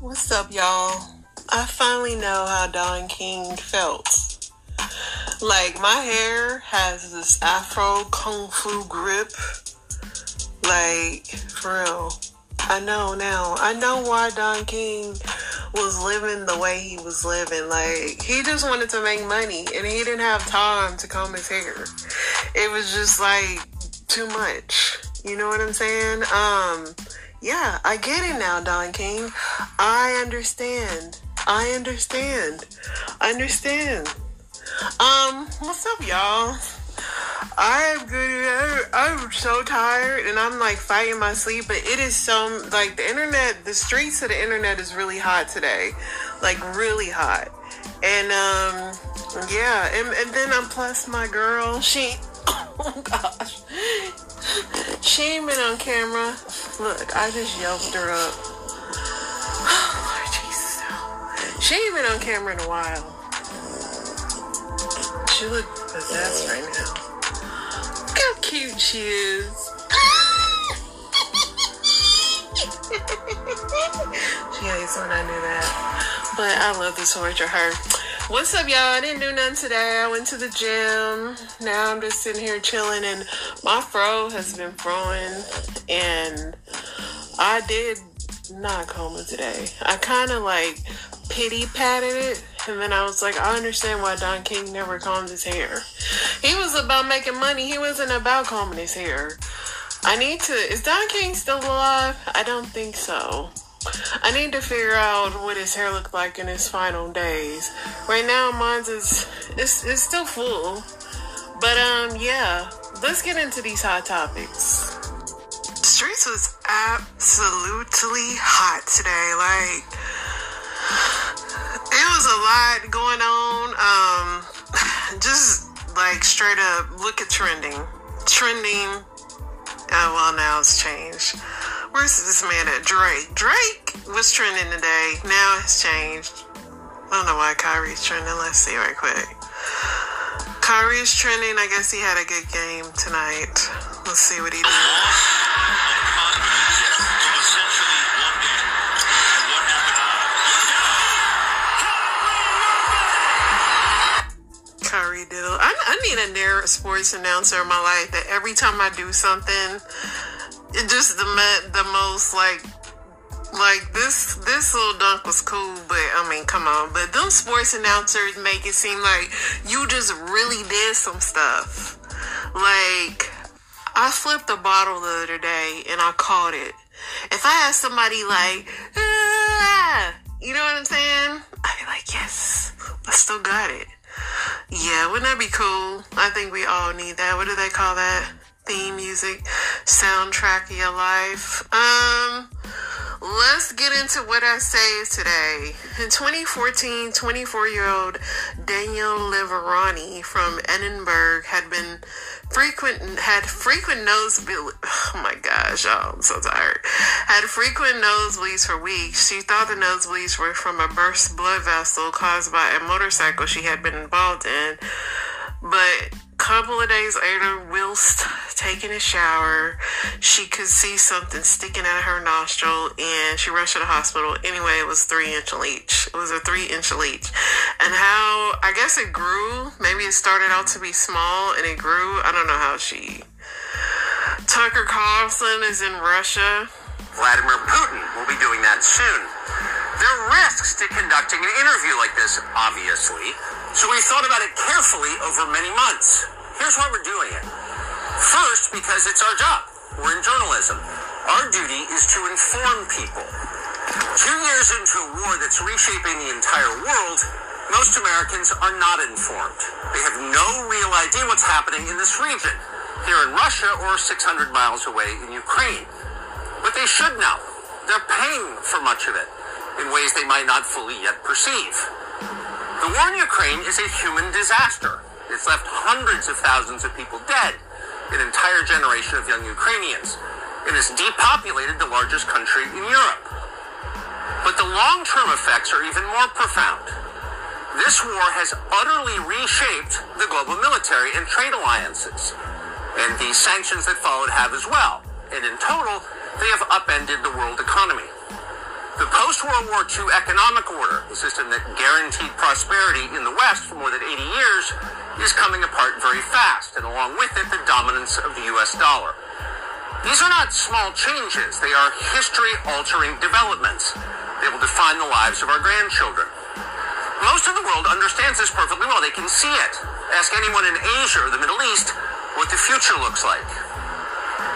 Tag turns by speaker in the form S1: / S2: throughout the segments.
S1: What's up, y'all? I finally know how Don King felt. Like, my hair has this afro kung fu grip. Like, for real. I know now. I know why Don King was living the way he was living. Like, he just wanted to make money and he didn't have time to comb his hair. It was just like too much. You know what I'm saying? Um, yeah, I get it now, Don King. I understand. I understand. I understand. Um, what's up, y'all? I am good. I'm so tired and I'm like fighting my sleep, but it is so like the internet, the streets of the internet is really hot today. Like really hot. And um yeah, and, and then I'm plus my girl, she oh gosh. She ain't been on camera. Look, I just yelped her up. Oh, Lord Jesus. She ain't been on camera in a while. She look possessed right now. Look how cute she is. she hates when I do that. But I love this to torture her. What's up, y'all? I didn't do nothing today. I went to the gym. Now I'm just sitting here chilling, and my fro has been throwing. And I did not comb it today. I kind of like pity patted it, and then I was like, I understand why Don King never combed his hair. He was about making money. He wasn't about combing his hair. I need to. Is Don King still alive? I don't think so. I need to figure out what his hair looked like in his final days. Right now, mine's is it's, it's still full. But um, yeah, let's get into these hot topics. Streets was absolutely hot today. Like it was a lot going on. Um, just like straight up, look at trending. Trending. Oh well, now it's changed. Where's this man at? Drake. Drake was trending today. Now it's changed. I don't know why Kyrie's trending. Let's see right quick. Kyrie's trending. I guess he had a good game tonight. Let's see what he did. Diddle. I, I need a narrow sports announcer in my life that every time I do something, it just the the most like like this this little dunk was cool, but I mean, come on. But them sports announcers make it seem like you just really did some stuff. Like I flipped a bottle the other day and I caught it. If I had somebody like, ah, you know what I'm saying? I'd be like, yes, I still got it. Yeah, wouldn't that be cool? I think we all need that. What do they call that? Theme music, soundtrack of your life. Um, let's get into what I saved today. In 2014, 24 year old Daniel Liverani from Edinburgh had been frequent had frequent nosebleed. Oh my gosh, y'all, I'm so tired. Had frequent nosebleeds for weeks. She thought the nosebleeds were from a burst blood vessel caused by a motorcycle she had been involved in. But couple of days later, whilst taking a shower. She could see something sticking out of her nostril and she rushed to the hospital. Anyway, it was three inch leech. It was a three inch leech. And how, I guess it grew. Maybe it started out to be small and it grew. I don't know how she. Tucker Carlson is in Russia.
S2: Vladimir Putin will be doing that soon. There are risks to conducting an interview like this, obviously, so we thought about it carefully over many months. Here's why we're doing it. First, because it's our job. We're in journalism. Our duty is to inform people. Two years into a war that's reshaping the entire world, most Americans are not informed. They have no real idea what's happening in this region, here in Russia or 600 miles away in Ukraine. But they should know. They're paying for much of it in ways they might not fully yet perceive. The war in Ukraine is a human disaster. It's left hundreds of thousands of people dead, an entire generation of young Ukrainians, and has depopulated the largest country in Europe. But the long term effects are even more profound. This war has utterly reshaped the global military and trade alliances, and the sanctions that followed have as well. And in total, they have upended the world economy. The post World War II economic order, the system that guaranteed prosperity in the West for more than 80 years, is coming apart very fast, and along with it, the dominance of the US dollar. These are not small changes, they are history altering developments. They will define the lives of our grandchildren. Most of the world understands this perfectly well. They can see it. Ask anyone in Asia or the Middle East what the future looks like.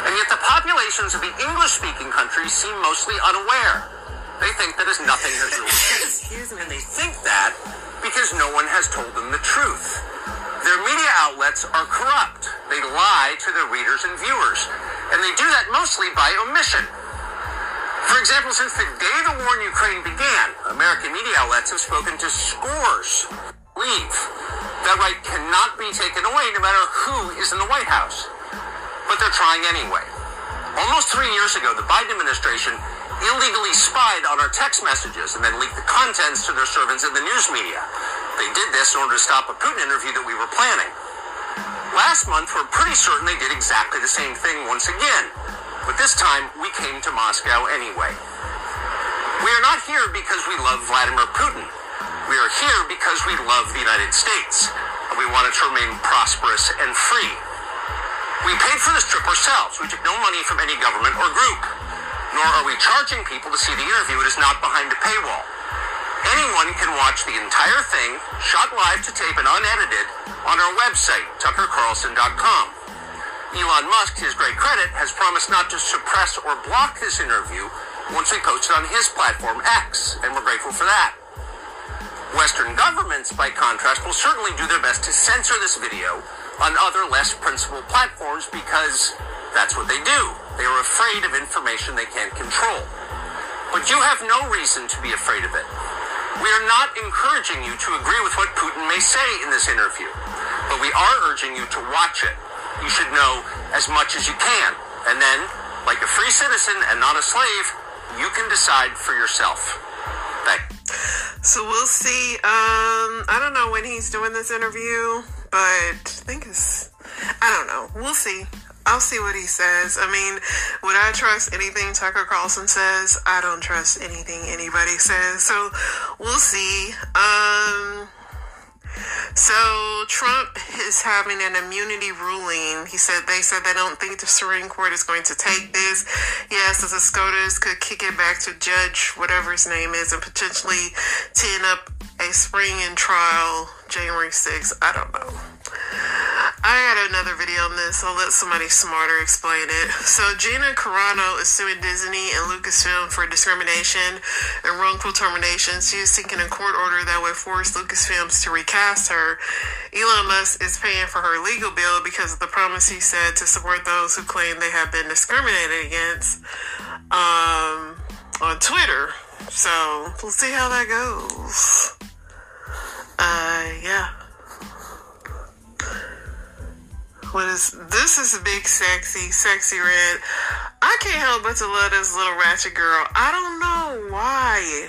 S2: And yet the populations of the English speaking countries seem mostly unaware. They think that as nothing has really changed. And they think that because no one has told them the truth. Their media outlets are corrupt. They lie to their readers and viewers. And they do that mostly by omission. For example, since the day the war in Ukraine began, American media outlets have spoken to scores. Leave. That right cannot be taken away no matter who is in the White House. But they're trying anyway. Almost three years ago, the Biden administration illegally spied on our text messages and then leaked the contents to their servants in the news media. They did this in order to stop a Putin interview that we were planning. Last month, we're pretty certain they did exactly the same thing once again. But this time, we came to Moscow anyway. We are not here because we love Vladimir Putin. We are here because we love the United States. And we want it to remain prosperous and free. We paid for this trip ourselves. We took no money from any government or group nor are we charging people to see the interview. It is not behind a paywall. Anyone can watch the entire thing, shot live to tape and unedited, on our website, tuckercarlson.com. Elon Musk, to his great credit, has promised not to suppress or block this interview once we post it on his platform X, and we're grateful for that. Western governments, by contrast, will certainly do their best to censor this video on other less principled platforms because that's what they do. They are afraid of information they can't control. But you have no reason to be afraid of it. We are not encouraging you to agree with what Putin may say in this interview, but we are urging you to watch it. You should know as much as you can. And then, like a free citizen and not a slave, you can decide for yourself. Thank
S1: So we'll see. Um, I don't know when he's doing this interview, but I think it's. I don't know. We'll see. I'll see what he says. I mean, would I trust anything Tucker Carlson says? I don't trust anything anybody says. So we'll see. Um, so Trump is having an immunity ruling. He said they said they don't think the Supreme Court is going to take this. Yes, as a SCOTUS could kick it back to Judge whatever his name is and potentially teeing up a spring in trial January 6th. I don't know. I got another video on this. I'll let somebody smarter explain it. So Gina Carano is suing Disney and Lucasfilm for discrimination and wrongful termination. She is seeking a court order that would force Lucasfilms to recast her. Elon Musk is paying for her legal bill because of the promise he said to support those who claim they have been discriminated against um, on Twitter. So we'll see how that goes. Uh, yeah. What is this? Is a big, sexy, sexy red. I can't help but to love this little ratchet girl. I don't know why.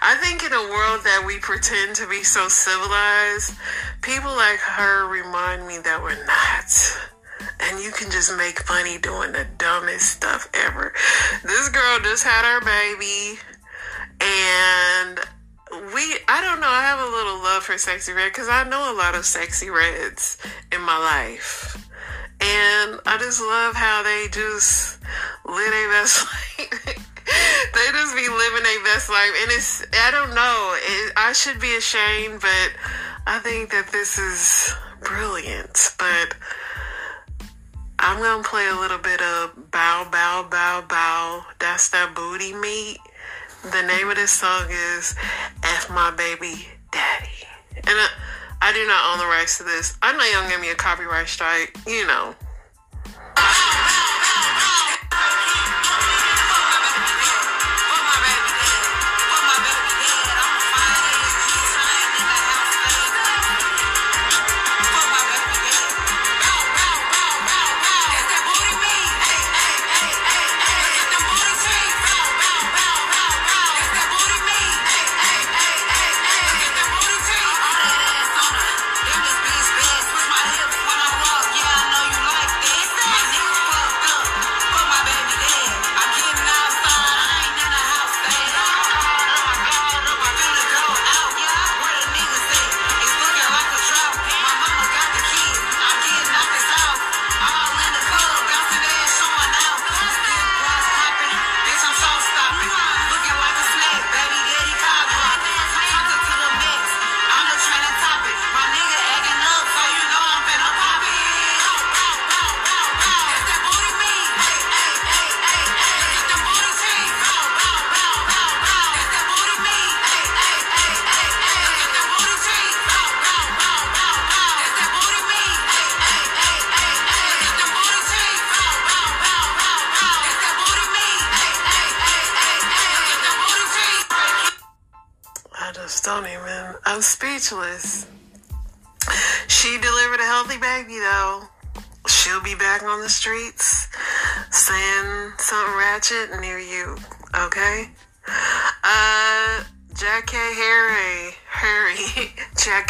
S1: I think in a world that we pretend to be so civilized, people like her remind me that we're not. and you can just make money doing the dumbest stuff ever. This girl just had her baby, and we I don't know, I have a little love for Sexy Red because I know a lot of Sexy Reds in my life. And I just love how they just live their best life. they just be living their best life. And it's, I don't know, it, I should be ashamed, but I think that this is brilliant. But I'm to play a little bit of Bow, Bow, Bow, Bow. That's that booty meat. The name of this song is F My Baby Daddy. And I, I do not own the rights to this. I know y'all give me a copyright strike, you know.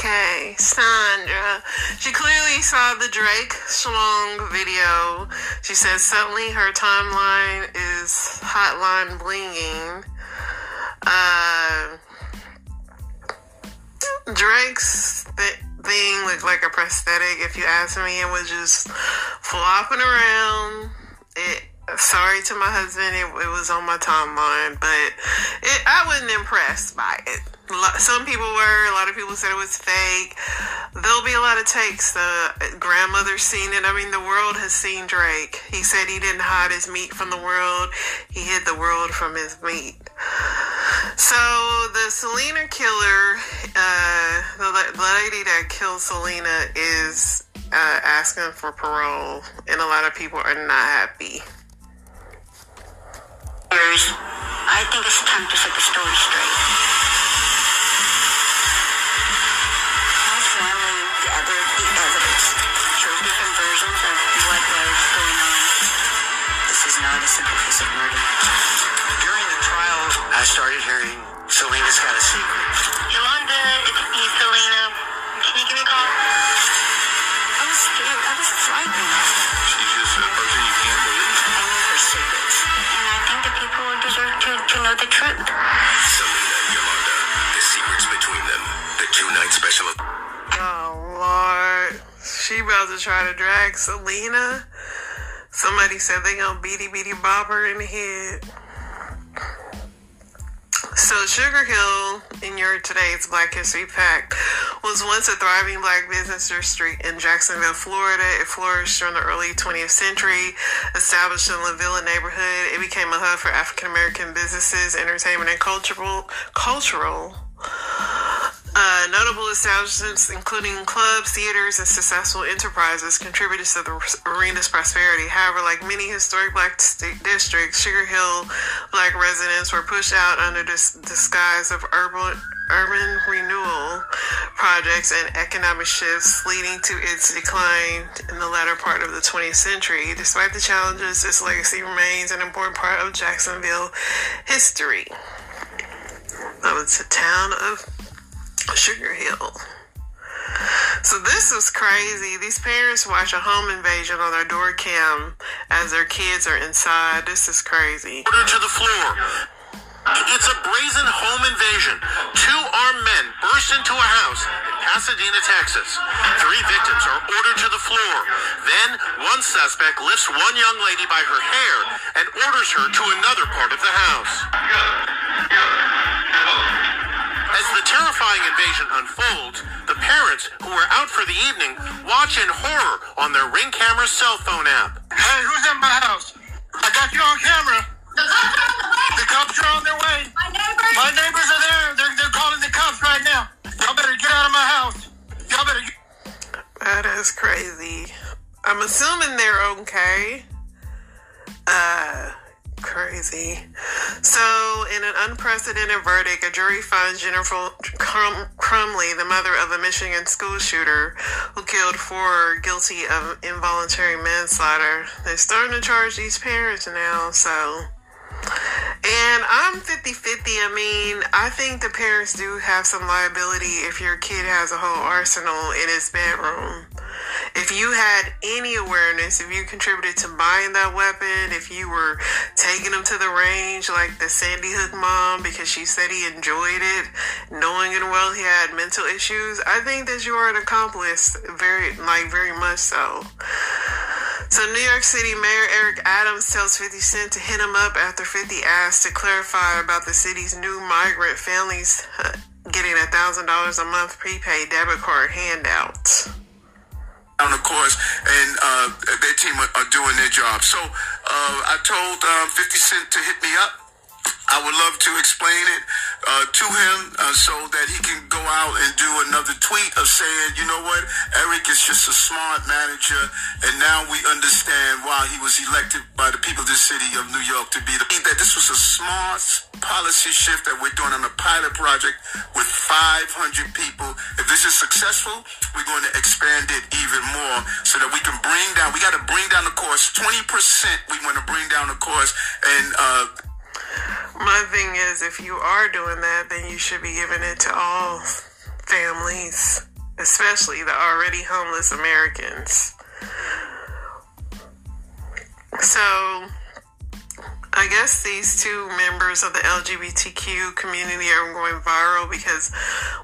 S1: K. Sandra. She clearly saw the Drake Schlong video. She says suddenly her timeline is hotline blinging. Uh, Drake's th- thing looked like a prosthetic. If you ask me, it was just flopping around. It. Sorry to my husband, it, it was on my timeline, but it, I wasn't impressed by it. Some people were. A lot of people said it was fake. There'll be a lot of takes. The grandmother's seen it. I mean, the world has seen Drake. He said he didn't hide his meat from the world. He hid the world from his meat. So the Selena killer, uh, the, the lady that killed Selena is uh, asking for parole, and a lot of people are not happy.
S3: I think it's time to set the story straight. Different of what was going on. This is not a simple case of murder.
S2: During the trial, I started hearing Selena's got a secret.
S3: Yolanda, it's me, Selena. Can you give me a call? I was scared. I was frightened.
S2: She's just a person you can't believe.
S3: I knew her secrets. And I think the people deserve to, to know the truth.
S2: Selena and Yolanda, the secrets between them. The two night special.
S1: Oh Lord, she about to try to drag Selena. Somebody said they gonna beady beady bop her in the head. So Sugar Hill in your today's Black History Pack, was once a thriving black business district in Jacksonville, Florida. It flourished during the early 20th century. Established in the La Villa neighborhood, it became a hub for African American businesses, entertainment, and cultural cultural uh, notable establishments, including clubs, theaters, and successful enterprises, contributed to the arena's prosperity. However, like many historic black st- districts, Sugar Hill black residents were pushed out under this disguise of urban urban renewal projects and economic shifts, leading to its decline in the latter part of the 20th century. Despite the challenges, its legacy remains an important part of Jacksonville history. That was the town of Sugar Hill. So this is crazy. These parents watch a home invasion on their door cam as their kids are inside. This is crazy.
S4: To the floor. It's a brazen home invasion. Two armed men burst into a house in Pasadena, Texas. Three victims are ordered to the floor. Then one suspect lifts one young lady by her hair and orders her to another part of the house. As the terrifying invasion unfolds, the parents, who are out for the evening, watch in horror on their Ring Camera cell phone app.
S5: Hey, who's in my house? I got you on camera. The cops are on their way.
S6: My neighbors.
S5: My neighbors are there. They're, they're calling the cops right now. Y'all better get out of my house. Y'all better get.
S1: That is crazy. I'm assuming they're okay. Uh, crazy. So, in an unprecedented verdict, a jury finds Jennifer Crum- Crumbley, the mother of a Michigan school shooter who killed four, guilty of involuntary manslaughter. They're starting to charge these parents now, so. And I'm 50 50. I mean, I think the parents do have some liability if your kid has a whole arsenal in his bedroom. If you had any awareness, if you contributed to buying that weapon, if you were taking him to the range like the Sandy Hook mom because she said he enjoyed it, knowing it well he had mental issues, I think that you are an accomplice, very, like, very much so. So, New York City Mayor Eric Adams tells 50 Cent to hit him up after 50 asked to clarify about the city's new migrant families uh, getting a $1,000 a month prepaid debit card handout.
S5: On the course, and uh, their team are, are doing their job. So uh, I told uh, 50 Cent to hit me up. I would love to explain it uh, to him uh, so that he can go out and do another tweet of saying, you know what, Eric is just a smart manager, and now we understand why he was elected by the people of the city of New York to be the that this was a smart policy shift that we're doing on a pilot project with 500 people. If this is successful, we're going to expand it even more so that we can bring down. We got to bring down the cost 20%. We want to bring down the cost and. Uh,
S1: My thing is, if you are doing that, then you should be giving it to all families, especially the already homeless Americans. So, I guess these two members of the LGBTQ community are going viral because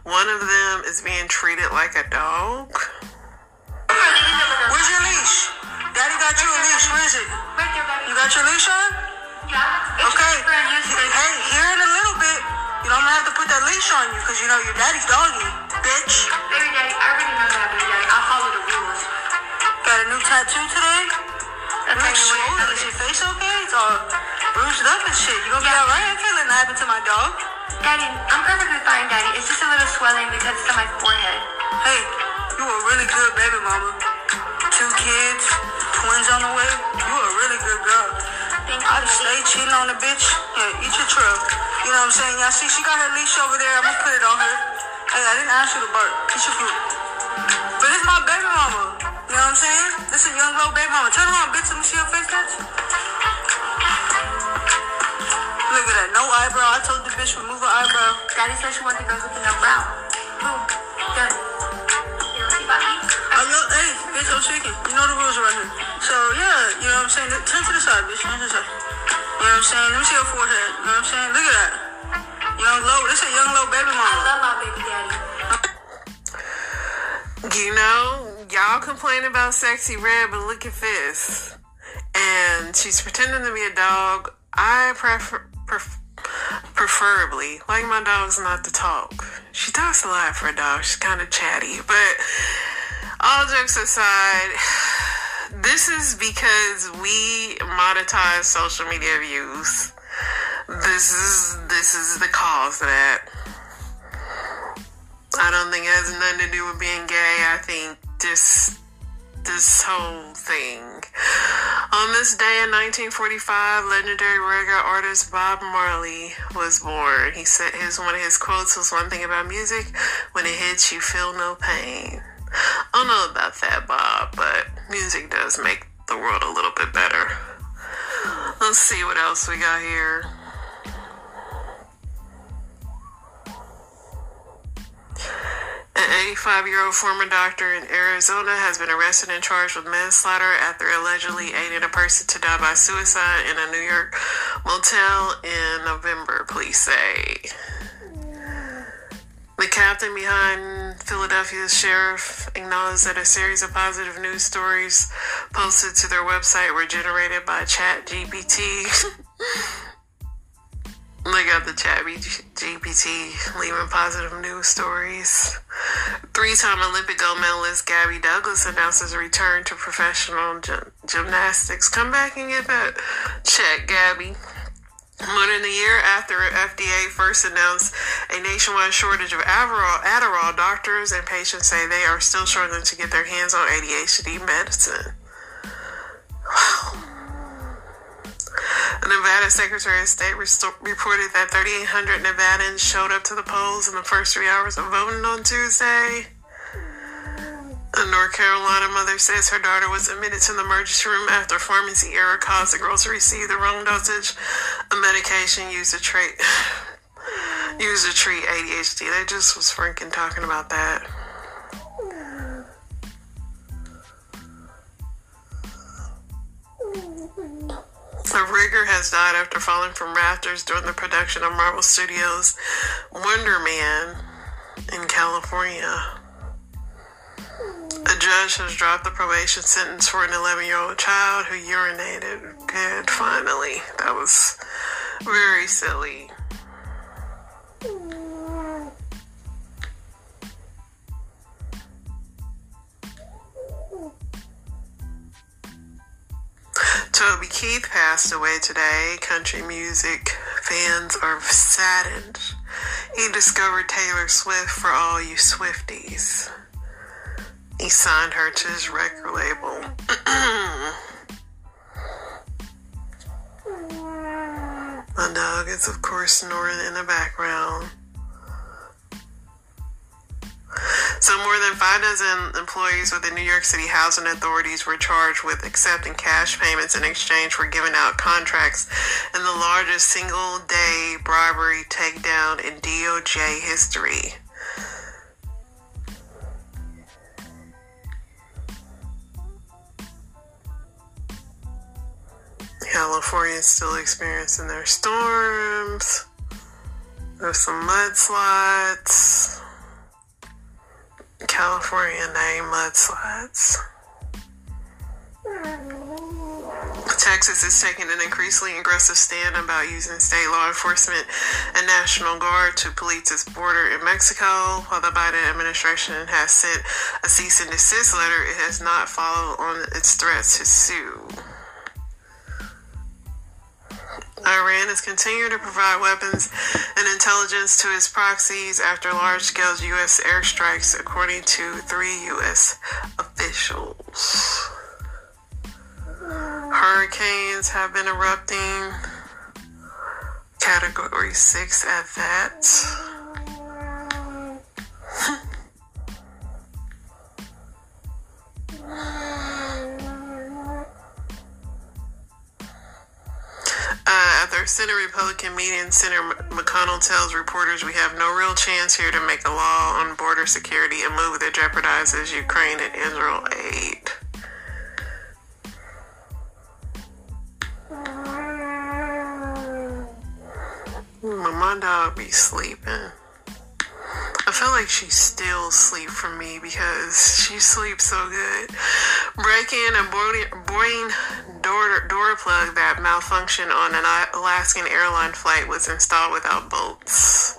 S1: one of them is being treated like a dog.
S5: Where's your leash? Daddy got you a leash. Where is it? You got your leash on? Okay. Hey, here in a little bit, you I'm have to put that leash on you because you know your daddy's doggy, bitch.
S6: Baby daddy, I already know that, baby daddy. I follow the rules.
S5: Got a new tattoo today? You look swollen. Is your face okay? It's all bruised up and shit. You gonna be alright? I can't let that happen to my dog.
S6: Daddy, I'm perfectly fine, daddy. It's just a little swelling because it's on my forehead.
S5: Hey, you a really good baby mama. Two kids, on the bitch. Yeah, eat your trail. You know what I'm saying? Y'all see, she got her leash over there. I'm gonna put it on her. Hey, I didn't ask you to bark. Eat your food. But it's my baby mama. You know what I'm saying? This is young little baby mama. Turn around, bitch. Let me see your face, bitch. Look at that. No eyebrow. I told the bitch remove her eyebrow.
S6: Daddy said she wanted girls with no brow. Boom. Done. To?
S5: Oh, yo, hey, bitch, I'm shaking. You know the rules around here. So, yeah, you know what I'm saying? Turn to the side, bitch. Turn to the side. You know what I'm saying? Let me see your forehead. You know what I'm saying? Look at that. Young low. This is a young low baby mama.
S6: I love my baby daddy.
S1: You know, y'all complain about sexy red, but look at this. And she's pretending to be a dog. I prefer, pref- preferably like my dog's not to talk. She talks a lot for a dog. She's kind of chatty, but all jokes aside, this is because we monetize social media views. This is this is the cause of that. I don't think it has nothing to do with being gay. I think this this whole thing. On this day in 1945, legendary reggae artist Bob Marley was born. He said his one of his quotes was one thing about music: when it hits, you feel no pain. I don't know about that, Bob, but music does make the world a little bit better. Let's see what else we got here. An 85 year old former doctor in Arizona has been arrested and charged with manslaughter after allegedly aiding a person to die by suicide in a New York motel in November, police say. The captain behind Philadelphia's sheriff acknowledged that a series of positive news stories posted to their website were generated by ChatGPT. Look at the chat GPT leaving positive news stories. Three time Olympic gold medalist Gabby Douglas announces a return to professional gym- gymnastics. Come back and get that check, Gabby. More than a year after FDA first announced a nationwide shortage of Adderall, Adderall, doctors and patients say they are still struggling to get their hands on ADHD medicine. Wow. Nevada Secretary of State reported that 3,800 Nevadans showed up to the polls in the first three hours of voting on Tuesday. A North Carolina mother says her daughter was admitted to the emergency room after pharmacy error caused the girl to receive the wrong dosage of medication used to treat used to treat ADHD. They just was freaking talking about that. A rigger has died after falling from rafters during the production of Marvel Studios' Wonder Man in California. A judge has dropped the probation sentence for an 11 year old child who urinated. Good, finally. That was very silly. Toby Keith passed away today. Country music fans are saddened. He discovered Taylor Swift for all you Swifties. He signed her to his record label. My dog is, of course, snoring in the background. So, more than five dozen employees with the New York City housing authorities were charged with accepting cash payments in exchange for giving out contracts in the largest single day bribery takedown in DOJ history. California is still experiencing their storms. There's some mudslides. California name mudslides. Texas is taking an increasingly aggressive stand about using state law enforcement and National Guard to police its border in Mexico. While the Biden administration has sent a cease and desist letter, it has not followed on its threats to sue. Iran is continuing to provide weapons and intelligence to its proxies after large scale U.S. airstrikes, according to three U.S. officials. Hurricanes have been erupting, category 6 at that. Uh, at their Senate Republican meeting, Senator McConnell tells reporters we have no real chance here to make a law on border security, a move that jeopardizes Ukraine and Israel aid. My dog be sleeping. I feel like she still asleep from me because she sleeps so good. Breaking a Boeing door, door plug that malfunctioned on an Alaskan airline flight was installed without bolts.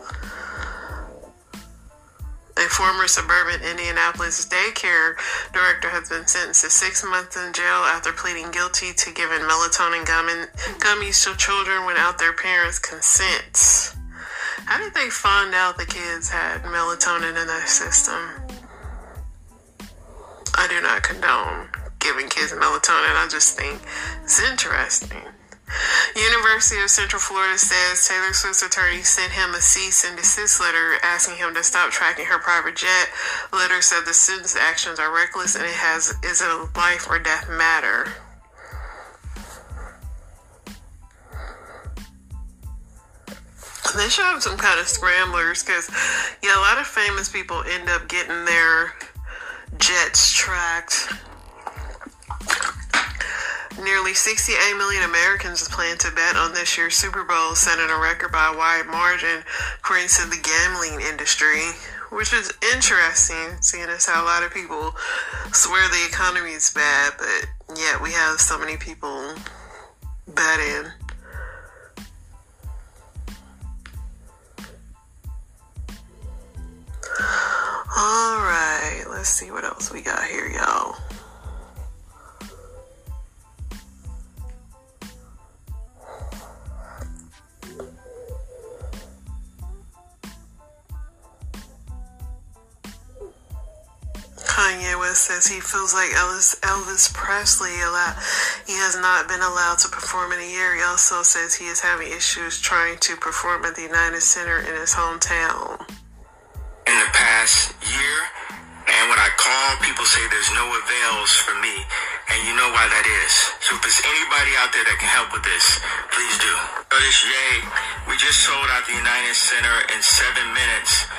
S1: A former suburban Indianapolis daycare director has been sentenced to six months in jail after pleading guilty to giving melatonin gum gummies to children without their parents' consent. How did they find out the kids had melatonin in their system? I do not condone giving kids melatonin. I just think it's interesting. University of Central Florida says Taylor Swift's attorney sent him a cease and desist letter asking him to stop tracking her private jet. Letter said the student's actions are reckless and it has is a life or death matter. They should have some kind of scramblers because, yeah, a lot of famous people end up getting their jets tracked. Nearly 68 million Americans plan to bet on this year's Super Bowl, setting a record by a wide margin, according to the gambling industry, which is interesting, seeing as how a lot of people swear the economy is bad, but yet we have so many people betting. All right, let's see what else we got here, y'all. Kanye West says he feels like Elvis, Elvis Presley allowed, he has not been allowed to perform in a year. He also says he is having issues trying to perform at the United Center in his hometown.
S7: In the past year, and when I call, people say there's no avails for me, and you know why that is. So if there's anybody out there that can help with this, please do. So this Yay, we just sold out the United Center in seven minutes.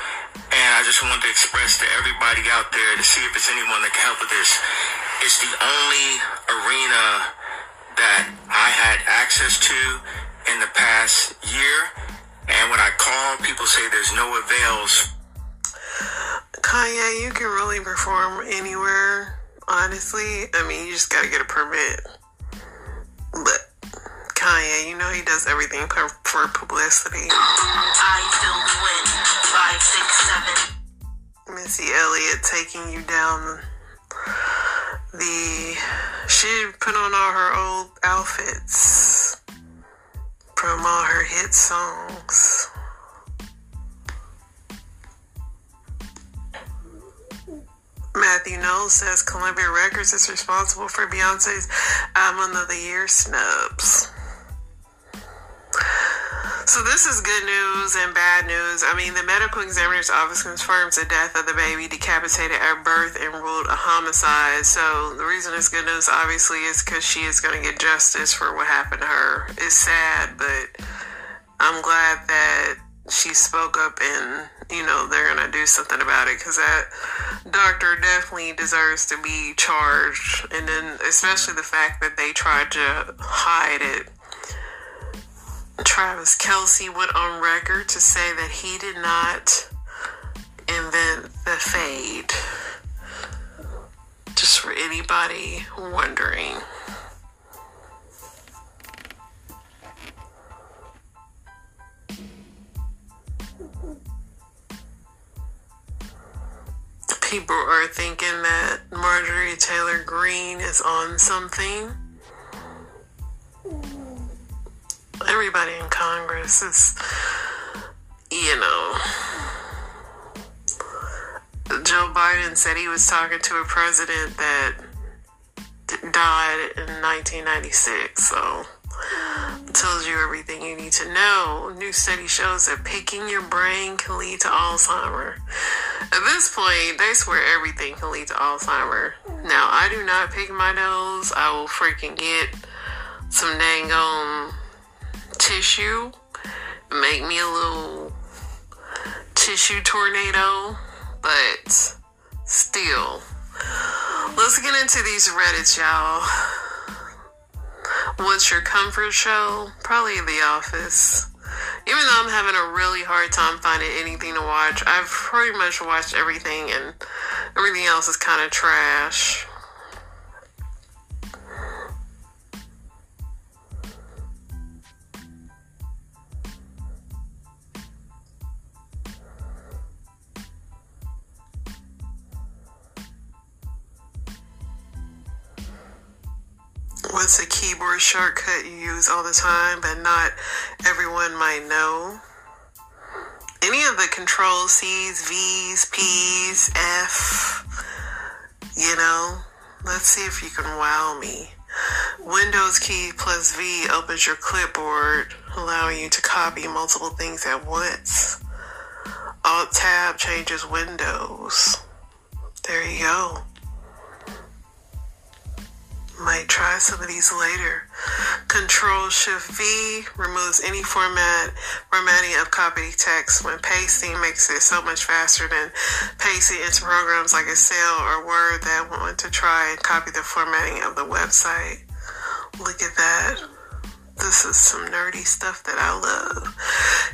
S7: And I just wanted to express to everybody out there to see if there's anyone that can help with this. It's the only arena that I had access to in the past year. And when I call, people say there's no avails.
S1: Kanye, you can really perform anywhere, honestly. I mean, you just gotta get a permit. But Kanye, you know he does everything for, for publicity.
S3: I still win. Five, six, seven.
S1: Missy Elliott taking you down the. She put on all her old outfits from all her hit songs. Matthew Knowles says Columbia Records is responsible for Beyonce's Album of the Year snubs. So this is good news and bad news. I mean, the medical examiner's office confirms the death of the baby decapitated at birth and ruled a homicide. So the reason it's good news, obviously, is because she is going to get justice for what happened to her. It's sad, but I'm glad that she spoke up and you know they're gonna do something about it because that doctor definitely deserves to be charged and then especially the fact that they tried to hide it travis kelce went on record to say that he did not invent the fade just for anybody wondering people are thinking that Marjorie Taylor Greene is on something. Everybody in Congress is, you know. Joe Biden said he was talking to a president that died in 1996, so tells you everything you need to know. New study shows that picking your brain can lead to Alzheimer. At this point, they swear everything can lead to Alzheimer. Now, I do not pick my nose. I will freaking get some dang on tissue, make me a little tissue tornado, but still. Let's get into these Reddits, y'all. What's your comfort show? Probably The Office. Even though I'm having a really hard time finding anything to watch, I've pretty much watched everything, and everything else is kind of trash. What's a keyboard shortcut you use all the time, but not everyone might know? Any of the control C's, V's, P's, F, you know? Let's see if you can wow me. Windows key plus V opens your clipboard, allowing you to copy multiple things at once. Alt tab changes windows. There you go. Might try some of these later. Control Shift V removes any format formatting of copy text when pasting makes it so much faster than pasting into programs like Excel or Word that want to try and copy the formatting of the website. Look at that. This is some nerdy stuff that I love.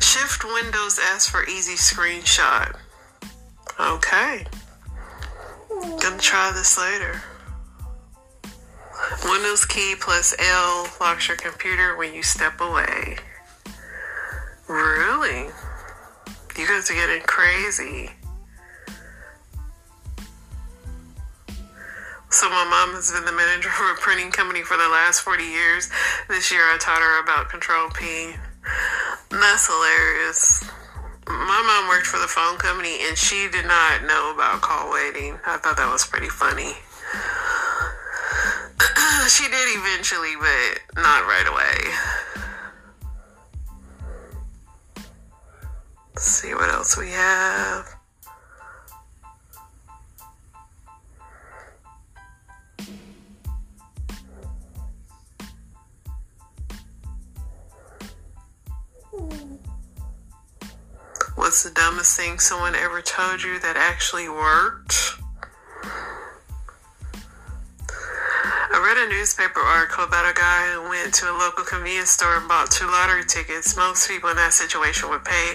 S1: Shift Windows S for easy screenshot. Okay. Gonna try this later. Windows key plus L locks your computer when you step away. Really? You guys are getting crazy. So my mom has been the manager of a printing company for the last 40 years. This year I taught her about Control P. That's hilarious. My mom worked for the phone company and she did not know about call waiting. I thought that was pretty funny. she did eventually, but not right away. Let's see what else we have. What's the dumbest thing someone ever told you that actually worked? Read a newspaper article about a guy who went to a local convenience store and bought two lottery tickets. Most people in that situation would pay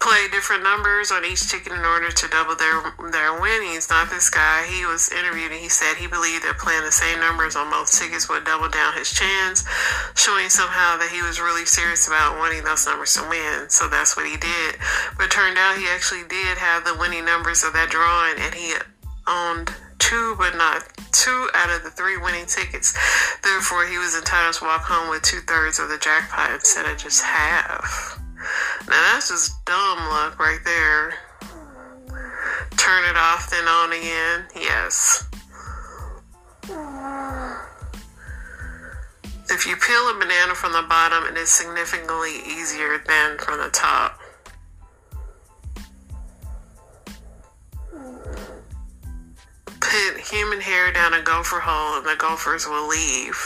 S1: play different numbers on each ticket in order to double their their winnings. Not this guy. He was interviewed and he said he believed that playing the same numbers on both tickets would double down his chance, showing somehow that he was really serious about wanting those numbers to win. So that's what he did. But turned out he actually did have the winning numbers of that drawing and he owned two, but not two out of the three winning tickets. Therefore, he was entitled to walk home with two thirds of the jackpot instead of just half. Now, that's just dumb luck right there. Turn it off, then on again. Yes. If you peel a banana from the bottom, it is significantly easier than from the top. Put human hair down a gopher hole and the gophers will leave.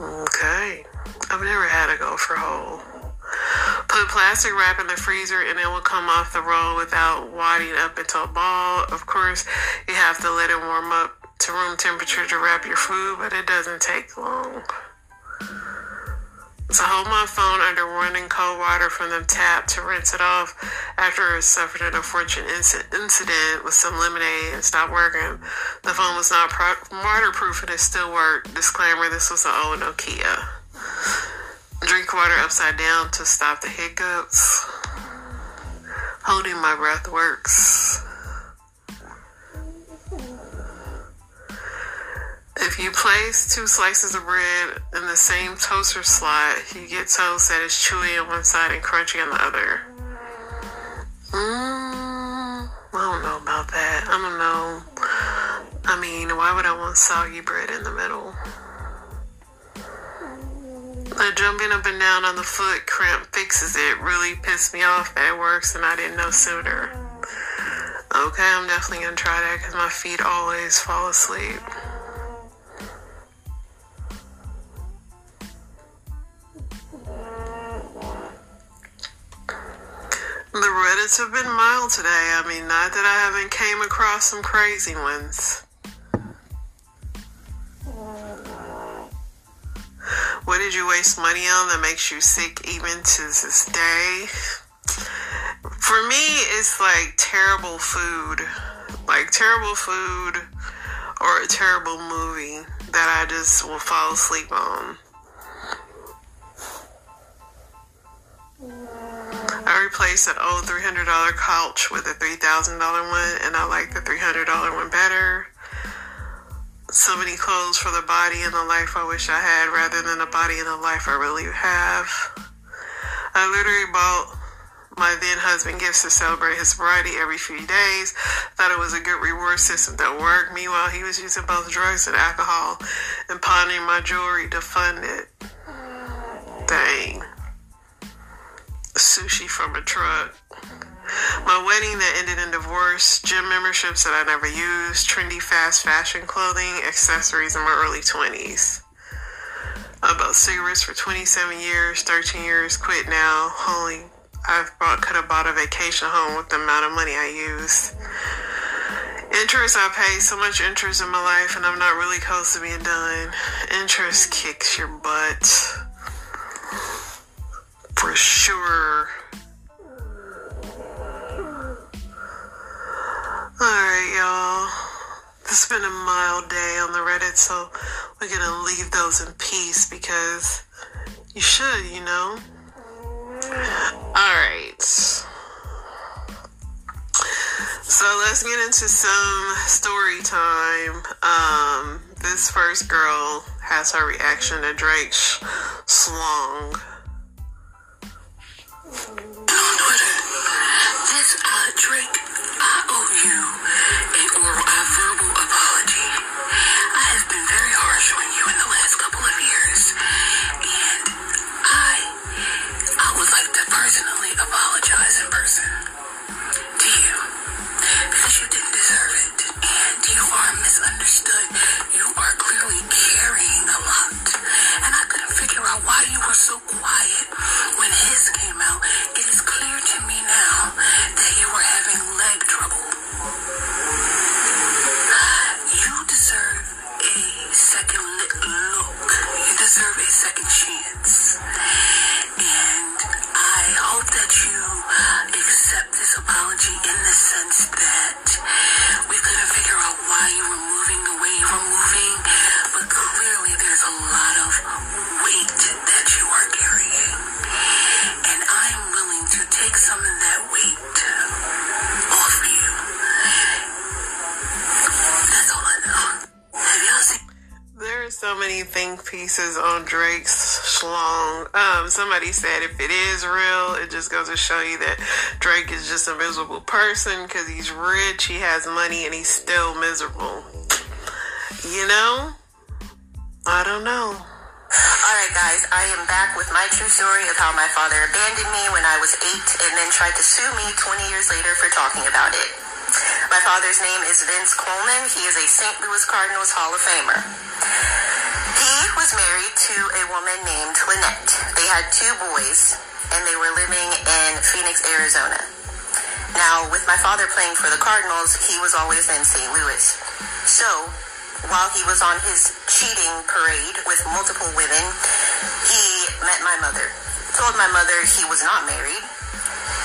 S1: Okay. I've never had a gopher hole. Put plastic wrap in the freezer and it will come off the roll without wadding up into a ball. Of course, you have to let it warm up to room temperature to wrap your food, but it doesn't take long. So hold my phone under running cold water from the tap to rinse it off after it suffered an unfortunate incident with some lemonade and stopped working. The phone was not pro- waterproof and it still worked. Disclaimer, this was an old Nokia. Drink water upside down to stop the hiccups. Holding my breath works. If you place two slices of bread in the same toaster slot, you get toast that is chewy on one side and crunchy on the other. Mm, I don't know about that. I don't know. I mean, why would I want soggy bread in the middle? The jumping up and down on the foot cramp fixes it. Really pissed me off that it works and I didn't know sooner. Okay, I'm definitely gonna try that because my feet always fall asleep. The Reddits have been mild today. I mean, not that I haven't came across some crazy ones. What did you waste money on that makes you sick even to this day? For me, it's like terrible food. Like terrible food or a terrible movie that I just will fall asleep on. I replaced an old $300 couch with a $3,000 one, and I like the $300 one better. So many clothes for the body and the life I wish I had rather than the body and the life I really have. I literally bought my then husband gifts to celebrate his sobriety every few days. Thought it was a good reward system that worked. Meanwhile, he was using both drugs and alcohol and pawning my jewelry to fund it. Dang from a truck. My wedding that ended in divorce, gym memberships that I never used, trendy fast fashion clothing, accessories in my early 20s. about cigarettes for 27 years, 13 years, quit now. Holy, I bought, could have bought a vacation home with the amount of money I used. Interest, I pay so much interest in my life, and I'm not really close to being done. Interest kicks your butt. For sure. Alright, y'all. It's been a mild day on the Reddit, so we're gonna leave those in peace because you should, you know. Alright. So let's get into some story time. Um, this first girl has her reaction to Drake's slong.
S3: This, uh, Drake, I owe you a oral, a verbal apology. I have been very harsh on you in the last couple of years, and I, I would like to personally apologize in person to you because you didn't deserve it, and you are misunderstood. You are clearly I couldn't out why you were so quiet when his came out. It is clear to me now that you were having leg trouble.
S1: Pieces on Drake's schlong. Um, somebody said if it is real, it just goes to show you that Drake is just a miserable person because he's rich, he has money, and he's still miserable. You know? I don't know.
S3: Alright, guys, I am back with my true story of how my father abandoned me when I was eight and then tried to sue me 20 years later for talking about it. My father's name is Vince Coleman. He is a St. Louis Cardinals Hall of Famer. Was married to a woman named Lynette. They had two boys, and they were living in Phoenix, Arizona. Now, with my father playing for the Cardinals, he was always in St. Louis. So, while he was on his cheating parade with multiple women, he met my mother. Told my mother he was not married.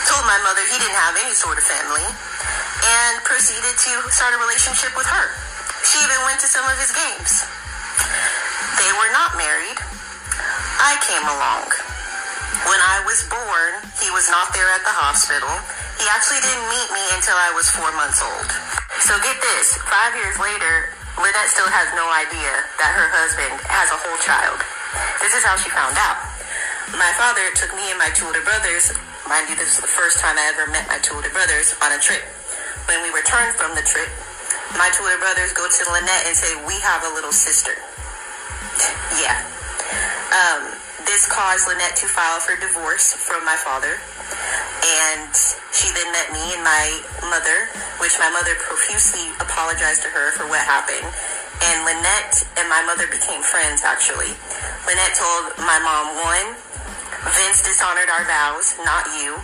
S3: Told my mother he didn't have any sort of family. And proceeded to start a relationship with her. She even went to some of his games. They were not married. I came along. When I was born, he was not there at the hospital. He actually didn't meet me until I was four months old. So get this, five years later, Lynette still has no idea that her husband has a whole child. This is how she found out. My father took me and my two older brothers, mind you, this is the first time I ever met my two older brothers, on a trip. When we returned from the trip, my two older brothers go to Lynette and say, We have a little sister. Yeah. Um, this caused Lynette to file for divorce from my father. And she then met me and my mother, which my mother profusely apologized to her for what happened. And Lynette and my mother became friends, actually. Lynette told my mom, one, Vince dishonored our vows, not you.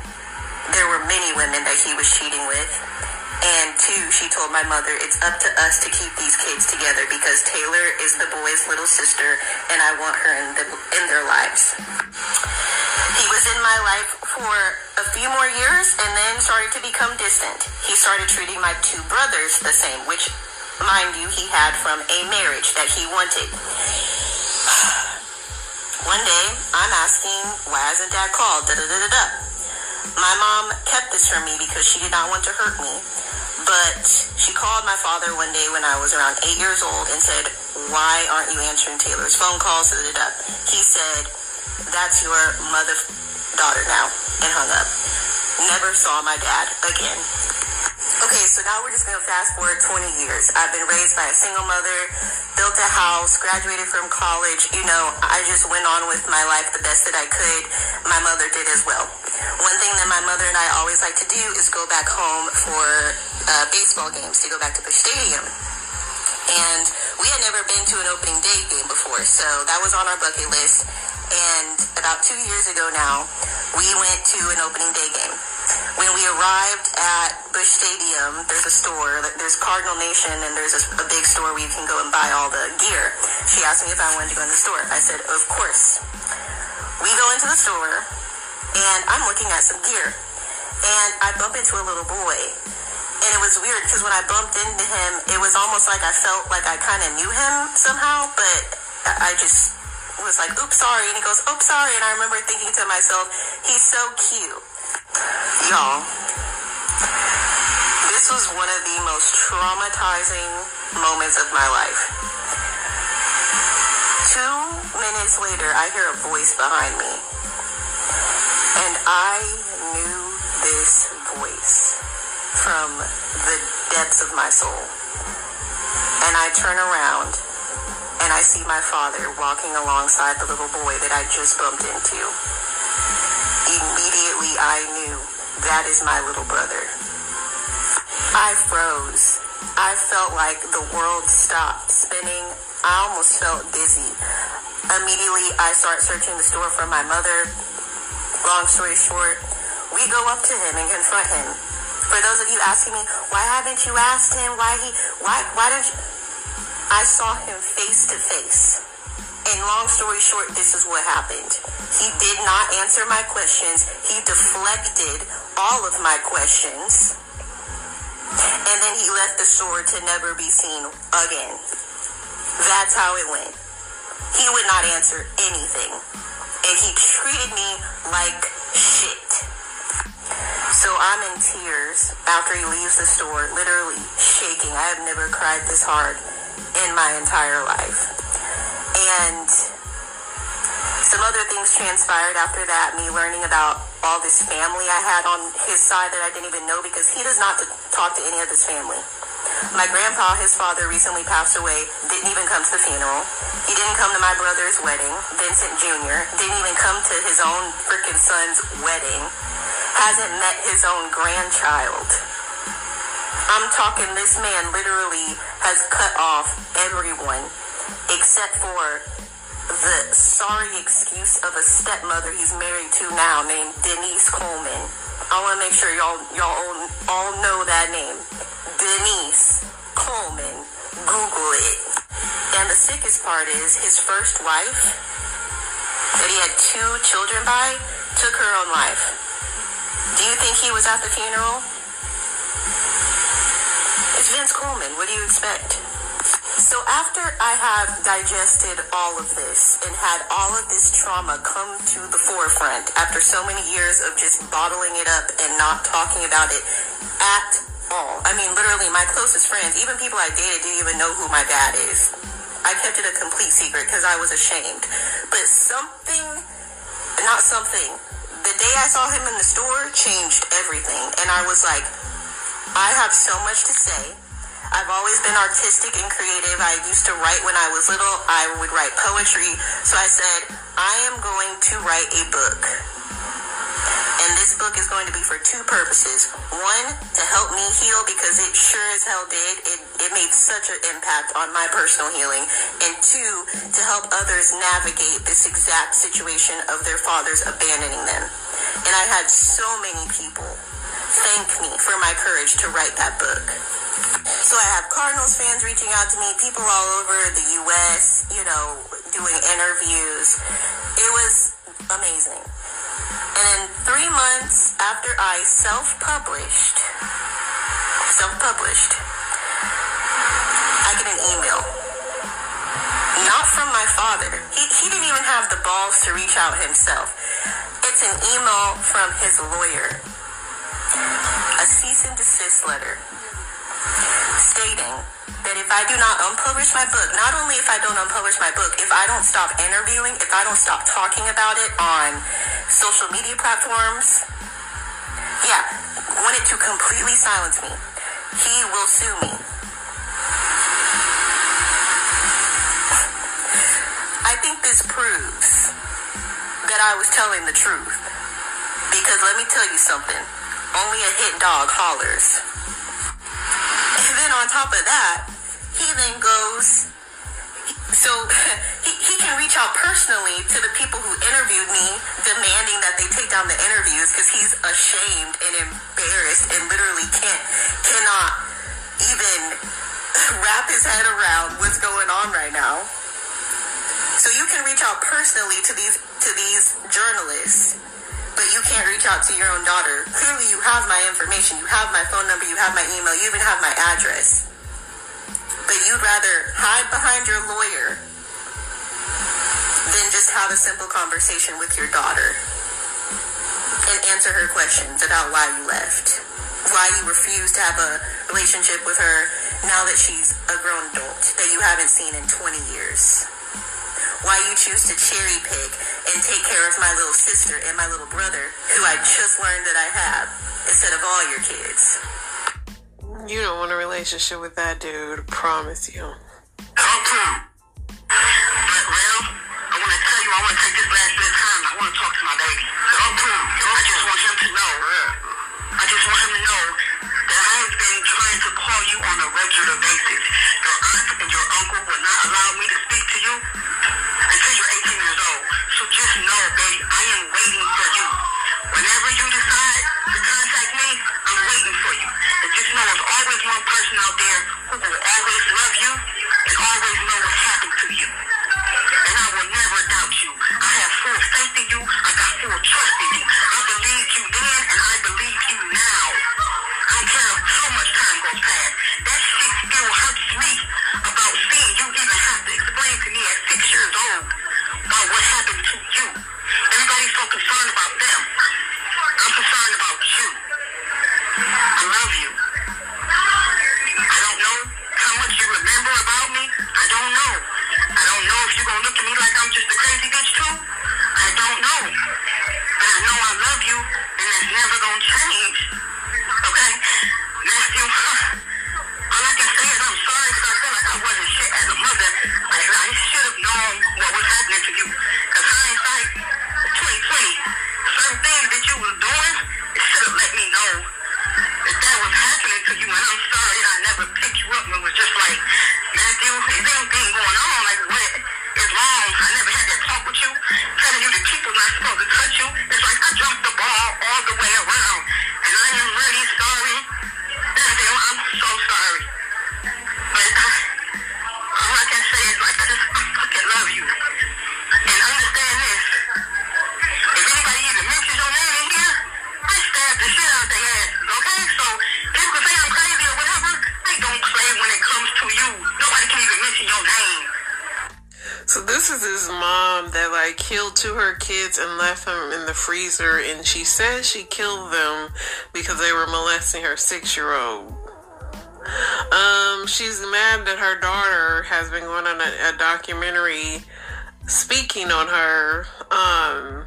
S3: There were many women that he was cheating with. And two, she told my mother, it's up to us to keep these kids together because Taylor is the boy's little sister and I want her in, the, in their lives. He was in my life for a few more years and then started to become distant. He started treating my two brothers the same, which, mind you, he had from a marriage that he wanted. One day, I'm asking, why hasn't dad called? Da da da da da. My mom kept this from me because she did not want to hurt me. But she called my father one day when I was around eight years old and said, Why aren't you answering Taylor's phone calls? He said, That's your mother daughter now, and hung up. Never saw my dad again. Okay, so now we're just gonna fast forward 20 years. I've been raised by a single mother, built a house, graduated from college. You know, I just went on with my life the best that I could. My mother did as well. One thing that my mother and I always like to do is go back home for uh, baseball games, to go back to the stadium. And we had never been to an opening day game before, so that was on our bucket list. And about two years ago now, we went to an opening day game. When we arrived at Busch Stadium, there's a store, there's Cardinal Nation, and there's a, big store where you can go and buy all the gear. She asked me if I wanted to go in the store. I said, of course. We go into the store, and I'm looking at some gear. And I bump into a little boy. And it was weird because when I bumped into him, it was almost like I felt like I kind of knew him somehow, but I just was like, oops, sorry. And he goes, oops, sorry. And I remember thinking to myself, he's so cute. Y'all, this was one of the most traumatizing moments of my life. Two minutes later, I hear a voice behind me. And I knew this from the depths of my soul. And I turn around and I see my father walking alongside the little boy that I just bumped into. Immediately I knew that is my little brother. I froze. I felt like the world stopped spinning. I almost felt dizzy. Immediately I start searching the store for my mother. Long story short, we go up to him and confront him. For those of you asking me, why haven't you asked him? Why he why why don't you I saw him face to face. And long story short, this is what happened. He did not answer my questions. He deflected all of my questions. And then he left the store to never be seen again. That's how it went. He would not answer anything. And he treated me like shit. So I'm in tears after he leaves the store, literally shaking. I have never cried this hard in my entire life. And some other things transpired after that, me learning about all this family I had on his side that I didn't even know because he does not talk to any of his family. My grandpa, his father, recently passed away, didn't even come to the funeral. He didn't come to my brother's wedding, Vincent Jr., didn't even come to his own freaking son's wedding, hasn't met his own grandchild. I'm talking, this man literally has cut off everyone except for the sorry excuse of a stepmother he's married to now named Denise Coleman. I want to make sure y'all y'all all, all know that name. Denise Coleman. Google it. And the sickest part is his first wife that he had two children by took her own life. Do you think he was at the funeral? It's Vince Coleman. What do you expect? So after I have digested all of this and had all of this trauma come to the forefront after so many years of just bottling it up and not talking about it at all. I mean, literally, my closest friends, even people I dated, didn't even know who my dad is. I kept it a complete secret because I was ashamed. But something, not something, the day I saw him in the store changed everything. And I was like, I have so much to say. I've always been artistic and creative. I used to write when I was little. I would write poetry. So I said, I am going to write a book. And this book is going to be for two purposes. One, to help me heal because it sure as hell did. It, it made such an impact on my personal healing. And two, to help others navigate this exact situation of their fathers abandoning them. And I had so many people thank me for my courage to write that book. So I have Cardinals fans reaching out to me, people all over the U.S., you know, doing interviews. It was amazing. And then three months after I self-published, self-published, I get an email. Not from my father. He, he didn't even have the balls to reach out himself. It's an email from his lawyer. A cease and desist letter stating that if I do not unpublish my book, not only if I don't unpublish my book, if I don't stop interviewing, if I don't stop talking about it on social media platforms, yeah, wanted to completely silence me, he will sue me. I think this proves that I was telling the truth. Because let me tell you something. Only a hit dog hollers. And then on top of that, he then goes, so can reach out personally to the people who interviewed me, demanding that they take down the interviews because he's ashamed and embarrassed and literally can't, cannot even wrap his head around what's going on right now. So you can reach out personally to these to these journalists, but you can't reach out to your own daughter. Clearly, you have my information, you have my phone number, you have my email, you even have my address. But you'd rather hide behind your lawyer than just have a simple conversation with your daughter and answer her questions about why you left, why you refused to have a relationship with her now that she's a grown adult that you haven't seen in 20 years why you choose to cherry pick and take care of my little sister and my little brother, who I just learned that I have, instead of all your kids.
S1: You don't want a relationship with that dude, promise you.
S8: How come? But, well, I want to tell you, I want to take this last bit of time. I want to talk to my baby. Talk to him. I just want him to know. I just want him to know that I have been trying to call you on a regular basis. Your aunt and your uncle will not allow me to speak to you until you're 18 years old. So just know, baby, I am waiting for you. Whenever you decide to contact me, I'm waiting for you. And just know there's always one person out there who will always love you and always know what happened to you. And I will never doubt you. I have full faith in you. I got full trust in you. I believed you then and I believe you now. I don't care how much time goes past. That shit still hurts me about seeing you even have to explain to me at six years old about what happened. Everybody's so concerned about them. I'm concerned about you. I love you. I don't know how much you remember about me. I don't know. I don't know if you're going to look at me like I'm just a crazy bitch too. I don't know. But I know I love you and it's never going to change. Okay? Matthew, all I can say is I'm sorry because I feel like I wasn't shit as a mother. I, I should have known what was happening to you. Because hindsight, 2020, certain things that you were doing, it should have let me know that that was happening to you. And I'm sorry that I never picked you up and was just like, Matthew, is anything going on? Like, what is wrong?
S1: Killed two of her kids and left them in the freezer, and she says she killed them because they were molesting her six-year-old. Um, she's mad that her daughter has been going on a, a documentary speaking on her. Um,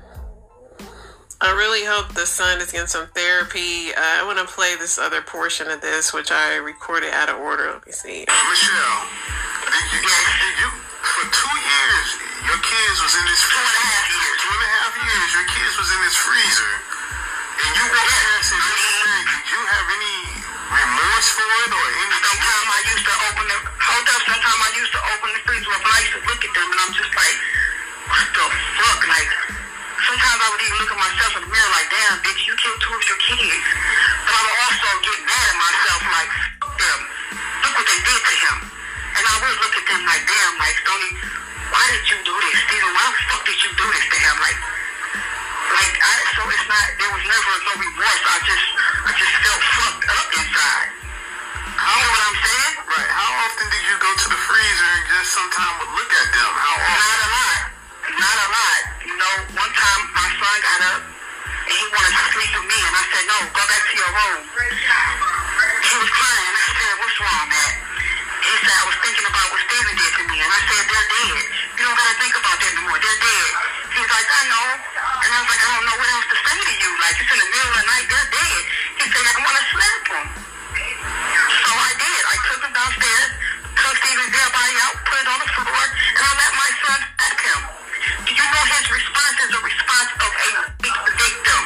S1: I really hope the son is getting some therapy. Uh, I want to play this other portion of this, which I recorded out of order. Let me see.
S9: Michelle, did you, did you, for two years, your kids was in this two and a half years. Two and a half years, your kids was in this freezer, and you were past it. Did you have any remorse for it or any?
S8: Sometimes I used to open the, hold up, sometimes I used to open the freezer up and I used to look at them and I'm just like, what the fuck? Like, sometimes I would even look at myself in the mirror like, damn, bitch, you killed two of your kids. But I would also get mad at myself like, fuck them. Look what they did to him. And I would look at them like, damn, like, Stoney, why did you do this? Steven, why the fuck did you do this to him? Like, like, I, so it's not, there was never no remorse. I just, I just felt fucked up inside. You know what I'm saying?
S9: Right. How often did you go to the freezer and just sometime would look at them? How often?
S8: Not a lot. Not a lot. You know, one time my son got up and he wanted to sleep with me and I said, no, go back to your room. He was crying. I said, what's wrong, Matt? Said, I was thinking about what Steven did to me. And I said, they're dead. You don't got to think about that anymore. They're dead. He was like, I know. And I was like, I don't know what else to say to you. Like, it's in the middle of the night. They're dead. He said, I want to slap them. So I did. I took him downstairs, took Steven's dead body out, put it on the floor, and I let my son slap him. Do you know his response is a response of a victim?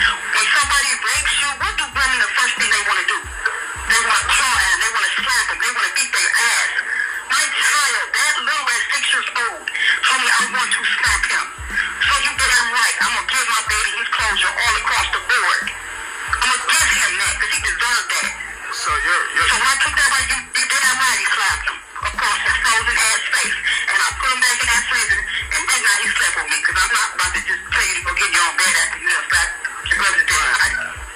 S8: When somebody rapes you, what do women the first thing they want to do? They want to claw at. They want to slap them. They want to beat their ass. My child, that little at six years old, honey, I want to slap him. So you bet I'm right. I'm going to give my baby his closure all across the board. I'm going to give him that because he deserved that.
S9: So you're, you're... So when
S8: I took that right, you, you bet I'm right. He slapped him across his frozen ass face. And I put him back in that prison. And that night he slept with me because I'm not about to just tell you to go get your own bed after you have slapped your brother's dead body.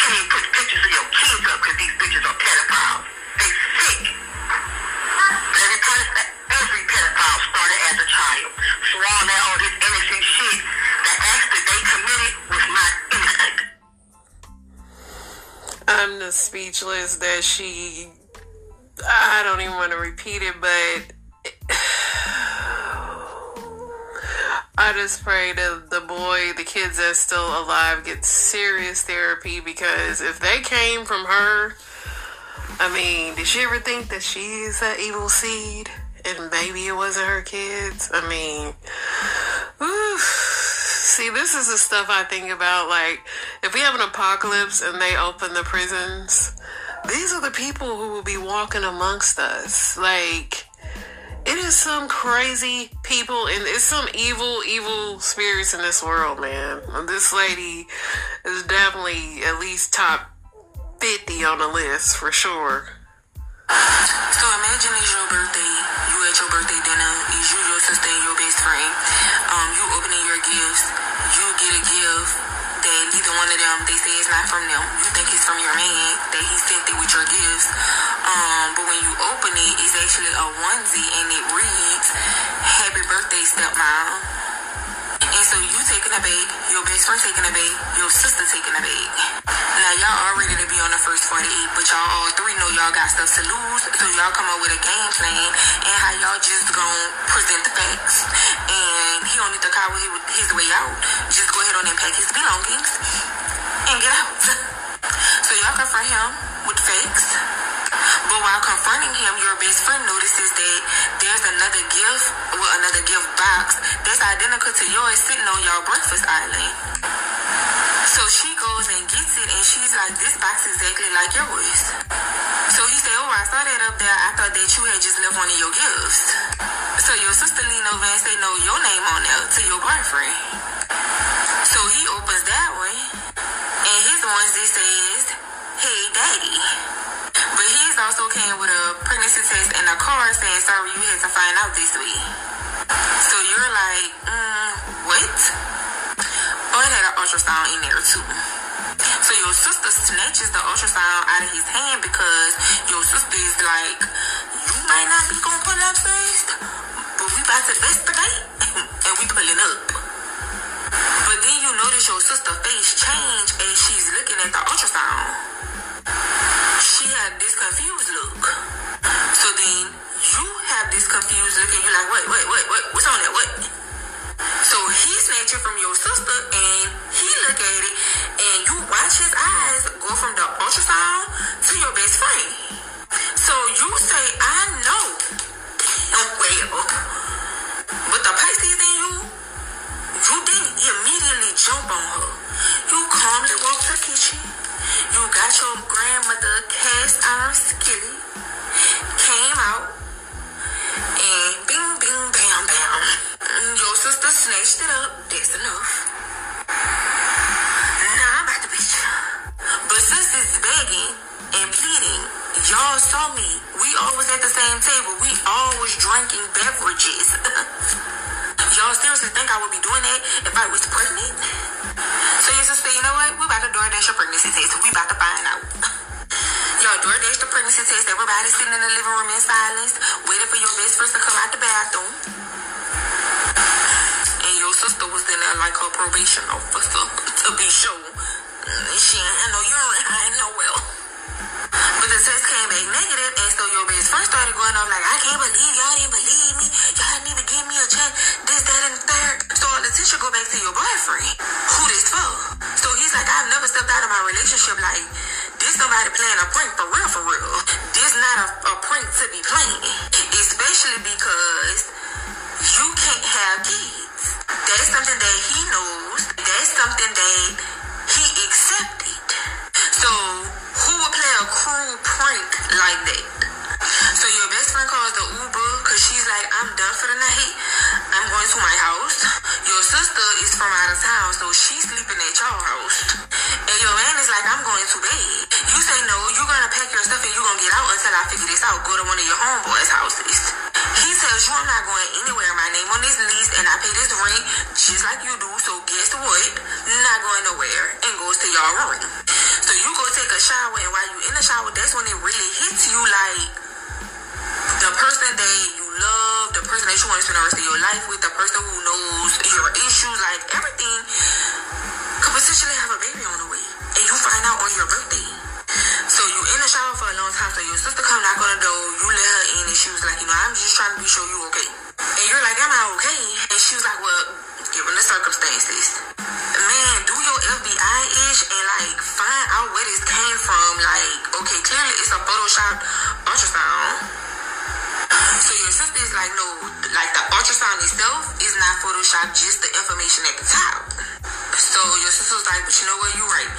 S8: can't put pictures of your kids up because these bitches are pedophiles. They sick. Every, every pedophile started as a child. So all that, all this innocent shit, the that they committed was not innocent.
S1: I'm the speechless that she. I don't even want to repeat it, but I just pray that the boy, the kids that's still alive, get serious therapy because if they came from her, I mean, did she ever think that she's an evil seed and maybe it wasn't her kids? I mean, oof. see, this is the stuff I think about. Like, if we have an apocalypse and they open the prisons, these are the people who will be walking amongst us. Like, it is some crazy people and it's some evil, evil spirits in this world, man. This lady is definitely at least top 50 on the list for sure.
S10: So imagine it's your birthday. You at your birthday dinner. Is you, your and your best friend. Um, you opening your gifts. You get a gift that one of them they say it's not from them. You think it's from your man that he sent it with your gifts. Um, but when you open it, it's actually a onesie and it reads "Happy Birthday, Stepmom." And so you taking a bag, your best friend taking a bag, your sister taking a bag. Now y'all all ready to be on the first 48, but y'all all three know y'all got stuff to lose. So y'all come up with a game plan and how y'all just gonna present the facts. And he don't need to coward his way out. Just go ahead on and pack his belongings and get out. So y'all confront him with facts. But while confronting him, your best friend notices that there's another gift, well, another gift box that's identical to yours sitting on your breakfast island. So she goes and gets it, and she's like, "This box is exactly like yours." So he said, "Oh, I saw that up there. I thought that you had just left one of your gifts." So your sister leaned over and say, "No, your name on there to your boyfriend." So he opens that one, and his onesie says, "Hey, daddy." Also came with a pregnancy test and a card saying, sorry, you had to find out this week. So you're like, mm, what? Oh, it had an ultrasound in there too. So your sister snatches the ultrasound out of his hand because your sister is like, you might not be gonna pull up first, but we about to investigate and we pulling up. But then you notice your sister face change as she's looking at the ultrasound had this confused look. So then you have this confused look and you're like, wait, wait, wait, wait, what's on that? What? So he snatched it from your sister and he look at it and you watch his eyes go from the ultrasound to your best friend. So you say, I know. Oh, well, oh. but the Pisces in you, you didn't immediately jump on her. You calmly walked to the kitchen. Got your grandmother cast iron skillet, came out, and bing, bing, bam, bam. Mm, your sister snatched it up. That's enough. Now I'm about to you. But since it's begging and pleading, y'all saw me. We always at the same table. We always drinking beverages. y'all seriously think I would be doing that if I was pregnant? So your sister, you know what? We about to DoorDash your pregnancy test. We about to find out. Y'all DoorDash the pregnancy test. Everybody sitting in the living room in silence, waiting for your best friend to come out the bathroom. And your sister was in there like her probation officer to be sure. She, ain't know you hide no well. But the test came back negative, and so your best friend started going off like, I can't believe y'all didn't believe me. Y'all didn't even give me a chance. This, that, and the third. So the attention go back to your boyfriend. Who this for? So he's like, I've never stepped out of my relationship like this. Somebody playing a prank for real, for real. This not a, a prank to be playing, especially because you can't have kids. That's something that he knows. That's something that he accepted. So who would play a cruel prank like that? So your best friend calls the Uber because she's like, I'm done for the night. I'm going to my house. Your sister is from out of town, so she's sleeping at your house. And your man is like, I'm going to bed. You say no, you're gonna pack your stuff and you're gonna get out until I figure this out. Go to one of your homeboys' houses. He tells you I'm not going anywhere. My name on this lease and I pay this rent just like you do. So guess what? Not going nowhere and goes to your room. So you go take a shower and while you're in the shower, that's when it really hits you like person that you love, the person that you want to spend the rest of your life with, the person who knows your issues, like everything, could potentially have a baby on the way. And you find out on your birthday. So you in the shower for a long time, so your sister come knock on the door, you let her in, and she was like, you know, I'm just trying to be sure you okay. And you're like, am I okay? And she was like, well, given the circumstances. Man, do your FBI ish and like find out where this came from. Like, okay, clearly it's a Photoshop ultrasound So your sister is like, no, like the ultrasound itself is not Photoshop, just the information at the top. So your sister was like, but you know what, you're right.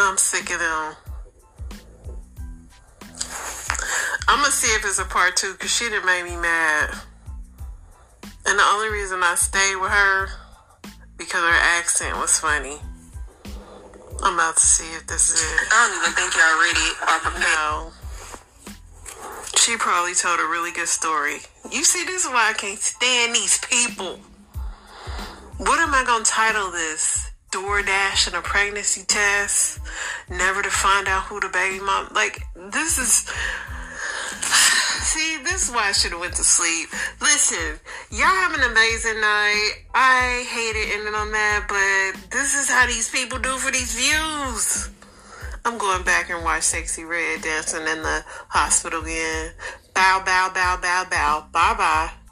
S1: I'm sick of them. I'm gonna see if it's a part two because she done made me mad. And the only reason I stayed with her because her accent was funny. I'm about to see if this is it.
S10: I don't even think y'all ready or prepared.
S1: No. She probably told a really good story. You see, this is why I can't stand these people. What am I gonna title this? DoorDash and a pregnancy test? Never to find out who the baby mom. Like this is. See, this is why I should have went to sleep. Listen, y'all have an amazing night. I hate it ending on that, but this is how these people do for these views. I'm going back and watch Sexyy Red dancing in the hospital again. Bow, bow, bow, bow, bow. Bye bye.